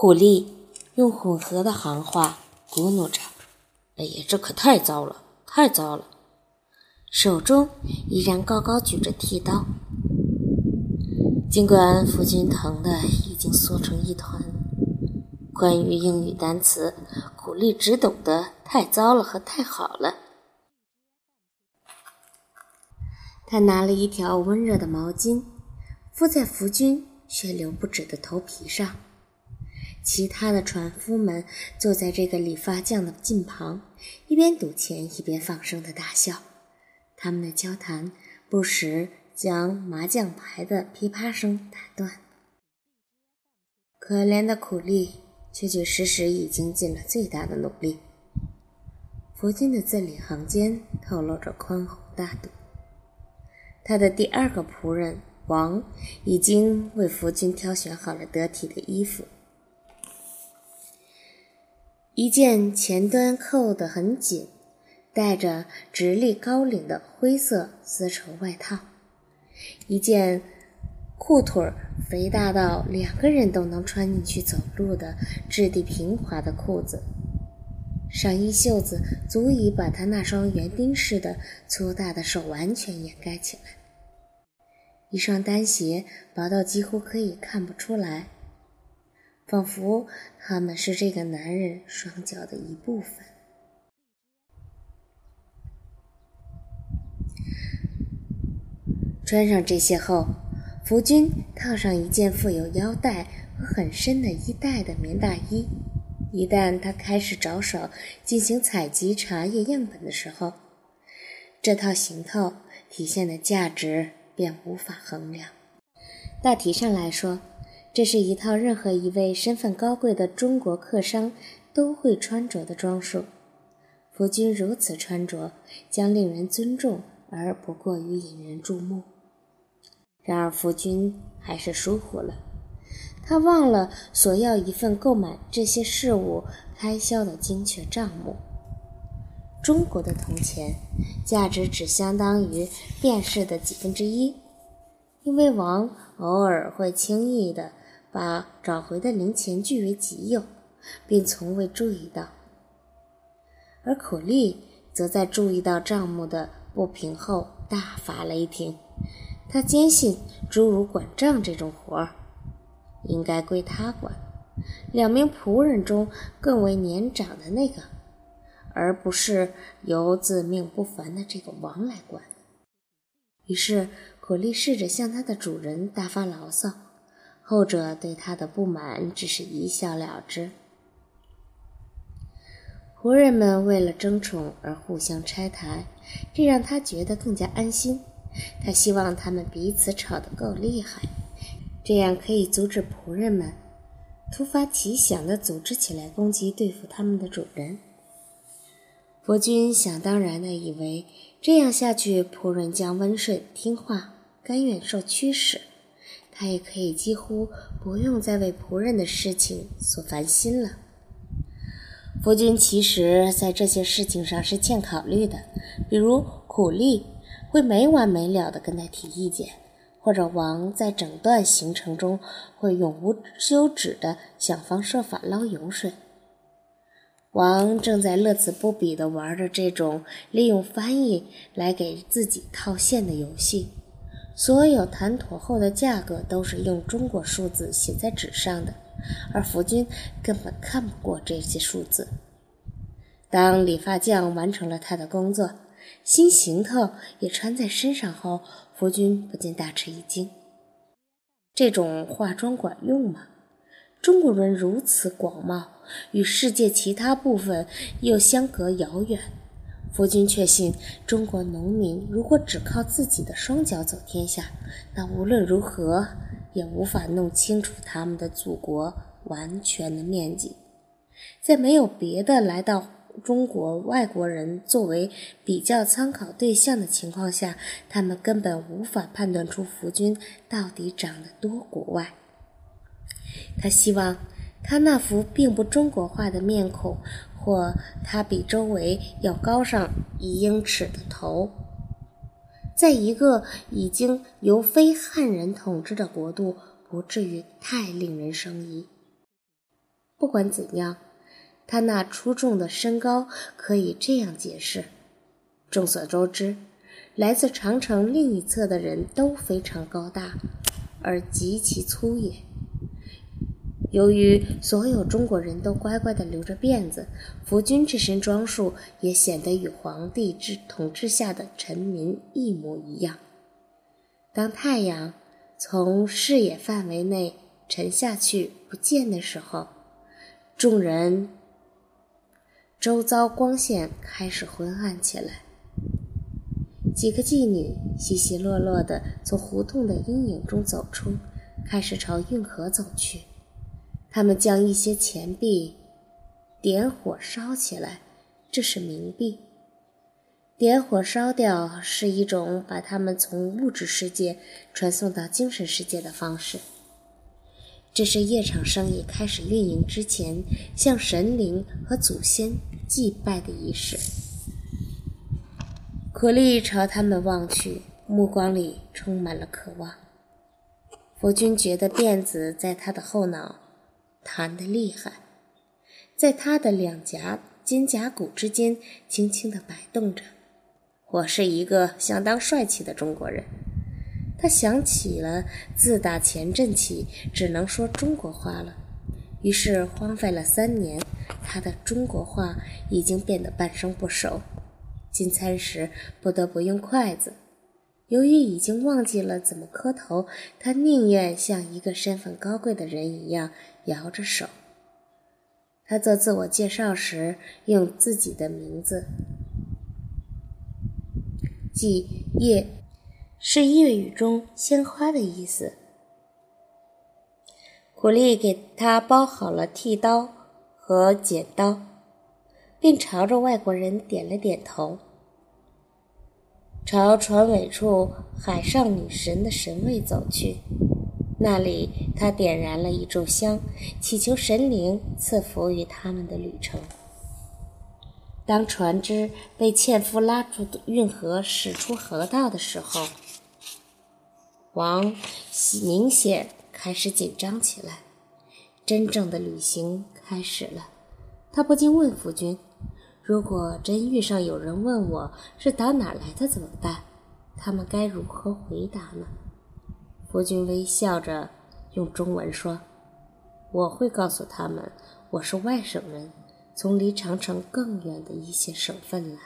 苦力用混合的行话咕哝着：“哎呀，这可太糟了，太糟了！”手中依然高高举着剃刀。尽管夫君疼得已经缩成一团，关于英语单词，苦力只懂得“太糟了”和“太好了”。他拿了一条温热的毛巾，敷在夫君血流不止的头皮上。其他的船夫们坐在这个理发匠的近旁，一边赌钱一边放声的大笑。他们的交谈不时将麻将牌的噼啪声打断。可怜的苦力确确实实已经尽了最大的努力。佛君的字里行间透露着宽宏大度。他的第二个仆人王已经为夫君挑选好了得体的衣服，一件前端扣得很紧、带着直立高领的灰色丝绸外套，一件裤腿肥大到两个人都能穿进去走路的质地平滑的裤子，上衣袖子足以把他那双园丁似的粗大的手完全掩盖起来。一双单鞋薄到几乎可以看不出来，仿佛他们是这个男人双脚的一部分。穿上这些后，福军套上一件富有腰带和很深的衣带的棉大衣。一旦他开始着手进行采集茶叶样本的时候，这套行头体现的价值。便无法衡量。大体上来说，这是一套任何一位身份高贵的中国客商都会穿着的装束。夫君如此穿着，将令人尊重而不过于引人注目。然而，夫君还是疏忽了，他忘了索要一份购买这些事物开销的精确账目。中国的铜钱价值只相当于便士的几分之一，因为王偶尔会轻易地把找回的零钱据为己有，并从未注意到。而可莉则在注意到账目的不平后大发雷霆。她坚信，诸如管账这种活儿应该归他管，两名仆人中更为年长的那个。而不是由自命不凡的这个王来管。于是，可莉试着向他的主人大发牢骚，后者对他的不满只是一笑了之。仆人们为了争宠而互相拆台，这让他觉得更加安心。他希望他们彼此吵得够厉害，这样可以阻止仆人们突发奇想地组织起来攻击对付他们的主人。伯君想当然地以为，这样下去，仆人将温顺听话，甘愿受驱使，他也可以几乎不用再为仆人的事情所烦心了。夫君其实在这些事情上是欠考虑的，比如苦力会没完没了的跟他提意见，或者王在整段行程中会永无休止的想方设法捞油水。王正在乐此不彼地玩着这种利用翻译来给自己套现的游戏。所有谈妥后的价格都是用中国数字写在纸上的，而福军根本看不过这些数字。当理发匠完成了他的工作，新行头也穿在身上后，福军不禁大吃一惊：这种化妆管用吗？中国人如此广袤，与世界其他部分又相隔遥远。夫君确信，中国农民如果只靠自己的双脚走天下，那无论如何也无法弄清楚他们的祖国完全的面积。在没有别的来到中国外国人作为比较参考对象的情况下，他们根本无法判断出夫君到底长得多国外。他希望他那副并不中国化的面孔，不过他比周围要高上一英尺的头，在一个已经由非汉人统治的国度，不至于太令人生疑。不管怎样，他那出众的身高可以这样解释：众所周知，来自长城另一侧的人都非常高大，而极其粗野。由于所有中国人都乖乖地留着辫子，福军这身装束也显得与皇帝之统治下的臣民一模一样。当太阳从视野范围内沉下去不见的时候，众人周遭光线开始昏暗起来。几个妓女稀稀落落地从胡同的阴影中走出，开始朝运河走去。他们将一些钱币点火烧起来，这是冥币。点火烧掉是一种把他们从物质世界传送到精神世界的方式。这是夜场生意开始运营之前向神灵和祖先祭拜的仪式。苦力朝他们望去，目光里充满了渴望。佛君觉得辫子在他的后脑。弹得厉害，在他的两颊肩胛骨之间轻轻地摆动着。我是一个相当帅气的中国人。他想起了自打前阵起只能说中国话了，于是荒废了三年，他的中国话已经变得半生不熟。进餐时不得不用筷子，由于已经忘记了怎么磕头，他宁愿像一个身份高贵的人一样。摇着手，他做自我介绍时用自己的名字，即“叶”，是粤语中“鲜花”的意思。苦力给他包好了剃刀和剪刀，并朝着外国人点了点头，朝船尾处海上女神的神位走去。那里，他点燃了一炷香，祈求神灵赐福于他们的旅程。当船只被纤夫拉出运河，驶出河道的时候，王明显开始紧张起来。真正的旅行开始了。他不禁问夫君：“如果真遇上有人问我是打哪来的，怎么办？他们该如何回答呢？”夫君微笑着用中文说：“我会告诉他们，我是外省人，从离长城更远的一些省份来。”